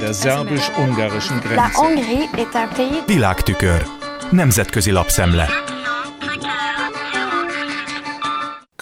der szerbus-ungarischen Grenze. La Hongrie est un pays Világtükör. Nemzetközi lapszemle.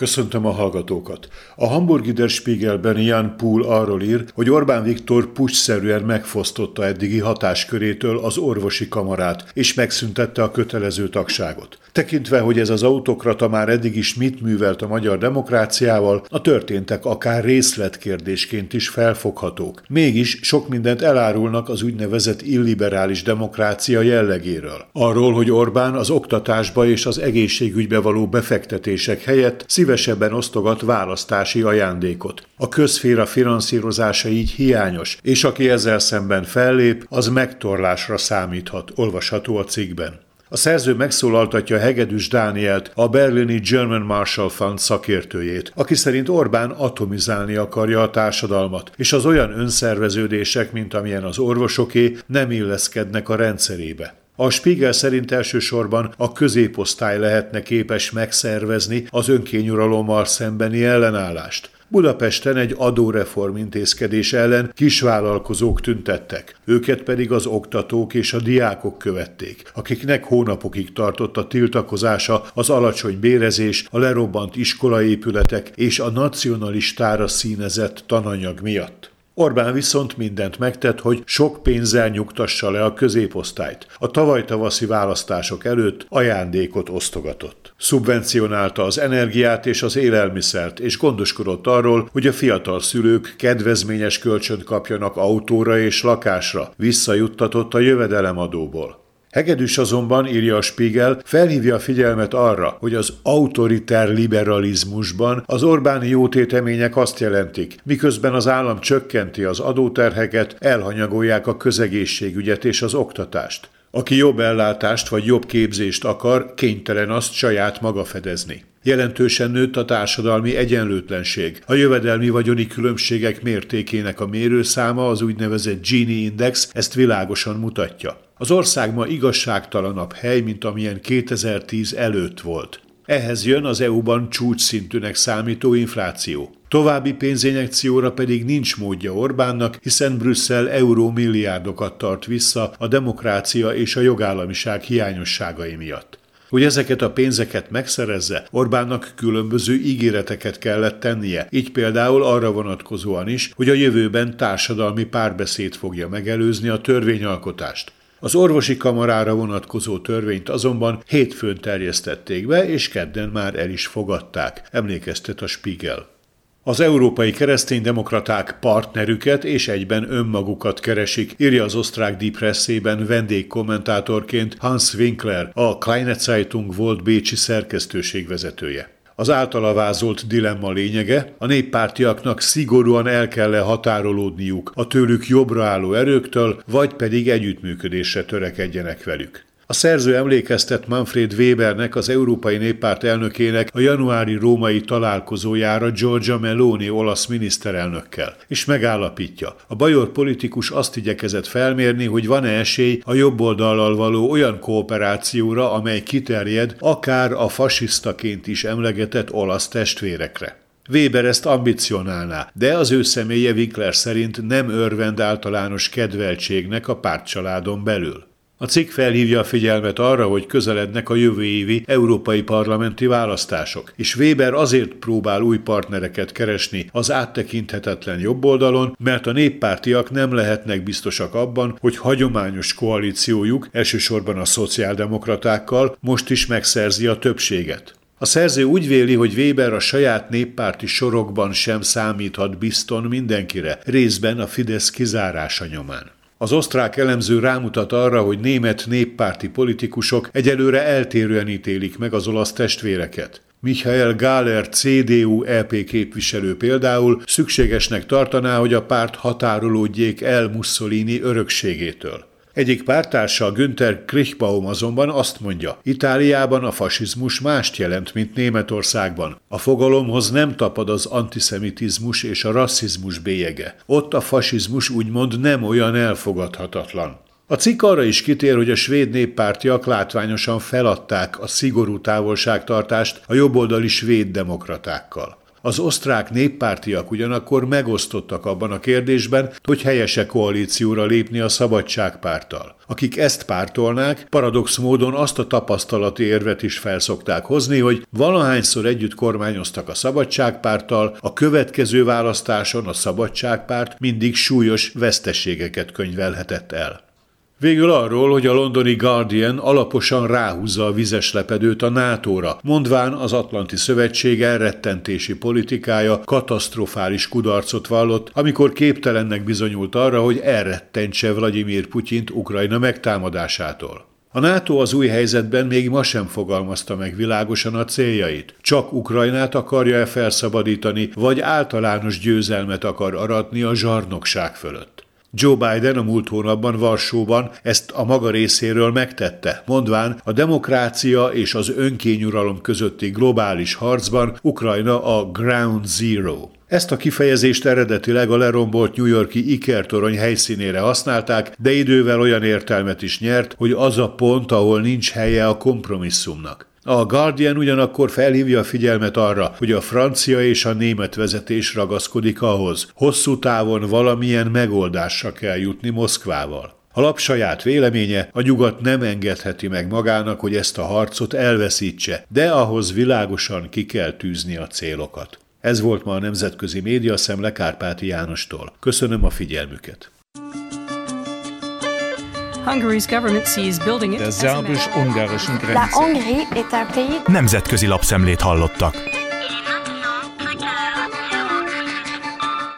Köszöntöm a hallgatókat. A Hamburgi Der Spiegelben Jan Pool arról ír, hogy Orbán Viktor pucsszerűen megfosztotta eddigi hatáskörétől az orvosi kamarát, és megszüntette a kötelező tagságot. Tekintve, hogy ez az autokrata már eddig is mit művelt a magyar demokráciával, a történtek akár részletkérdésként is felfoghatók. Mégis sok mindent elárulnak az úgynevezett illiberális demokrácia jellegéről. Arról, hogy Orbán az oktatásba és az egészségügybe való befektetések helyett szívesebben osztogat választási ajándékot. A közféra finanszírozása így hiányos, és aki ezzel szemben fellép, az megtorlásra számíthat, olvasható a cikkben. A szerző megszólaltatja Hegedűs Dánielt, a berlini German Marshall Fund szakértőjét, aki szerint Orbán atomizálni akarja a társadalmat, és az olyan önszerveződések, mint amilyen az orvosoké, nem illeszkednek a rendszerébe. A Spiegel szerint elsősorban a középosztály lehetne képes megszervezni az önkényuralommal szembeni ellenállást. Budapesten egy adóreform intézkedés ellen kisvállalkozók tüntettek, őket pedig az oktatók és a diákok követték, akiknek hónapokig tartott a tiltakozása az alacsony bérezés, a lerobbant iskolaépületek és a nacionalistára színezett tananyag miatt. Orbán viszont mindent megtett, hogy sok pénzzel nyugtassa le a középosztályt. A tavaly tavaszi választások előtt ajándékot osztogatott. Szubvencionálta az energiát és az élelmiszert, és gondoskodott arról, hogy a fiatal szülők kedvezményes kölcsönt kapjanak autóra és lakásra, visszajuttatott a jövedelemadóból. Hegedűs azonban, írja a Spiegel, felhívja a figyelmet arra, hogy az autoriter liberalizmusban az Orbáni jótétemények azt jelentik, miközben az állam csökkenti az adóterheket, elhanyagolják a közegészségügyet és az oktatást. Aki jobb ellátást vagy jobb képzést akar, kénytelen azt saját maga fedezni. Jelentősen nőtt a társadalmi egyenlőtlenség. A jövedelmi vagyoni különbségek mértékének a mérőszáma, az úgynevezett Gini Index ezt világosan mutatja. Az ország ma igazságtalanabb hely, mint amilyen 2010 előtt volt. Ehhez jön az EU-ban csúcsszintűnek számító infláció. További pénzinjekcióra pedig nincs módja Orbánnak, hiszen Brüsszel eurómilliárdokat tart vissza a demokrácia és a jogállamiság hiányosságai miatt. Hogy ezeket a pénzeket megszerezze, Orbánnak különböző ígéreteket kellett tennie, így például arra vonatkozóan is, hogy a jövőben társadalmi párbeszéd fogja megelőzni a törvényalkotást. Az orvosi kamarára vonatkozó törvényt azonban hétfőn terjesztették be, és kedden már el is fogadták, emlékeztet a Spiegel. Az európai kereszténydemokraták partnerüket és egyben önmagukat keresik, írja az osztrák Depresszében vendégkommentátorként Hans Winkler, a Kleine Zeitung volt bécsi szerkesztőség vezetője. Az általa vázolt dilemma lényege, a néppártiaknak szigorúan el kell határolódniuk a tőlük jobbra álló erőktől, vagy pedig együttműködésre törekedjenek velük. A szerző emlékeztet Manfred Webernek, az Európai Néppárt elnökének a januári római találkozójára Giorgia Meloni olasz miniszterelnökkel, és megállapítja. A bajor politikus azt igyekezett felmérni, hogy van-e esély a jobb oldallal való olyan kooperációra, amely kiterjed akár a fasisztaként is emlegetett olasz testvérekre. Weber ezt ambicionálná, de az ő személye Winkler szerint nem örvend általános kedveltségnek a pártcsaládon belül. A cikk felhívja a figyelmet arra, hogy közelednek a jövő évi európai parlamenti választások, és Weber azért próbál új partnereket keresni az áttekinthetetlen jobboldalon, mert a néppártiak nem lehetnek biztosak abban, hogy hagyományos koalíciójuk, elsősorban a szociáldemokratákkal, most is megszerzi a többséget. A szerző úgy véli, hogy Weber a saját néppárti sorokban sem számíthat bizton mindenkire, részben a Fidesz kizárása nyomán. Az osztrák elemző rámutat arra, hogy német néppárti politikusok egyelőre eltérően ítélik meg az olasz testvéreket. Michael Gáler CDU-EP képviselő például szükségesnek tartaná, hogy a párt határolódjék el Mussolini örökségétől. Egyik pártársa Günther Krichbaum azonban azt mondja, Itáliában a fasizmus mást jelent, mint Németországban. A fogalomhoz nem tapad az antiszemitizmus és a rasszizmus bélyege. Ott a fasizmus úgymond nem olyan elfogadhatatlan. A cikk arra is kitér, hogy a svéd néppártiak látványosan feladták a szigorú távolságtartást a jobboldali svéd demokratákkal. Az osztrák néppártiak ugyanakkor megosztottak abban a kérdésben, hogy helyese koalícióra lépni a szabadságpárttal. Akik ezt pártolnák, paradox módon azt a tapasztalati érvet is felszokták hozni, hogy valahányszor együtt kormányoztak a szabadságpárttal, a következő választáson a szabadságpárt mindig súlyos veszteségeket könyvelhetett el. Végül arról, hogy a londoni Guardian alaposan ráhúzza a vizes lepedőt a NATO-ra, mondván az Atlanti Szövetség elrettentési politikája katasztrofális kudarcot vallott, amikor képtelennek bizonyult arra, hogy elrettentse Vladimir Putyint Ukrajna megtámadásától. A NATO az új helyzetben még ma sem fogalmazta meg világosan a céljait. Csak Ukrajnát akarja-e felszabadítani, vagy általános győzelmet akar aratni a zsarnokság fölött. Joe Biden a múlt hónapban Varsóban ezt a maga részéről megtette, mondván a demokrácia és az önkényuralom közötti globális harcban Ukrajna a Ground Zero. Ezt a kifejezést eredetileg a lerombolt New Yorki ikertorony helyszínére használták, de idővel olyan értelmet is nyert, hogy az a pont, ahol nincs helye a kompromisszumnak. A Guardian ugyanakkor felhívja a figyelmet arra, hogy a francia és a német vezetés ragaszkodik ahhoz, hosszú távon valamilyen megoldásra kell jutni Moszkvával. A lap saját véleménye, a nyugat nem engedheti meg magának, hogy ezt a harcot elveszítse, de ahhoz világosan ki kell tűzni a célokat. Ez volt ma a Nemzetközi Média Szemle Kárpáti Jánostól. Köszönöm a figyelmüket! Der szerbus-ungarischen Grenze. Nemzetközi lapszemlét hallottak.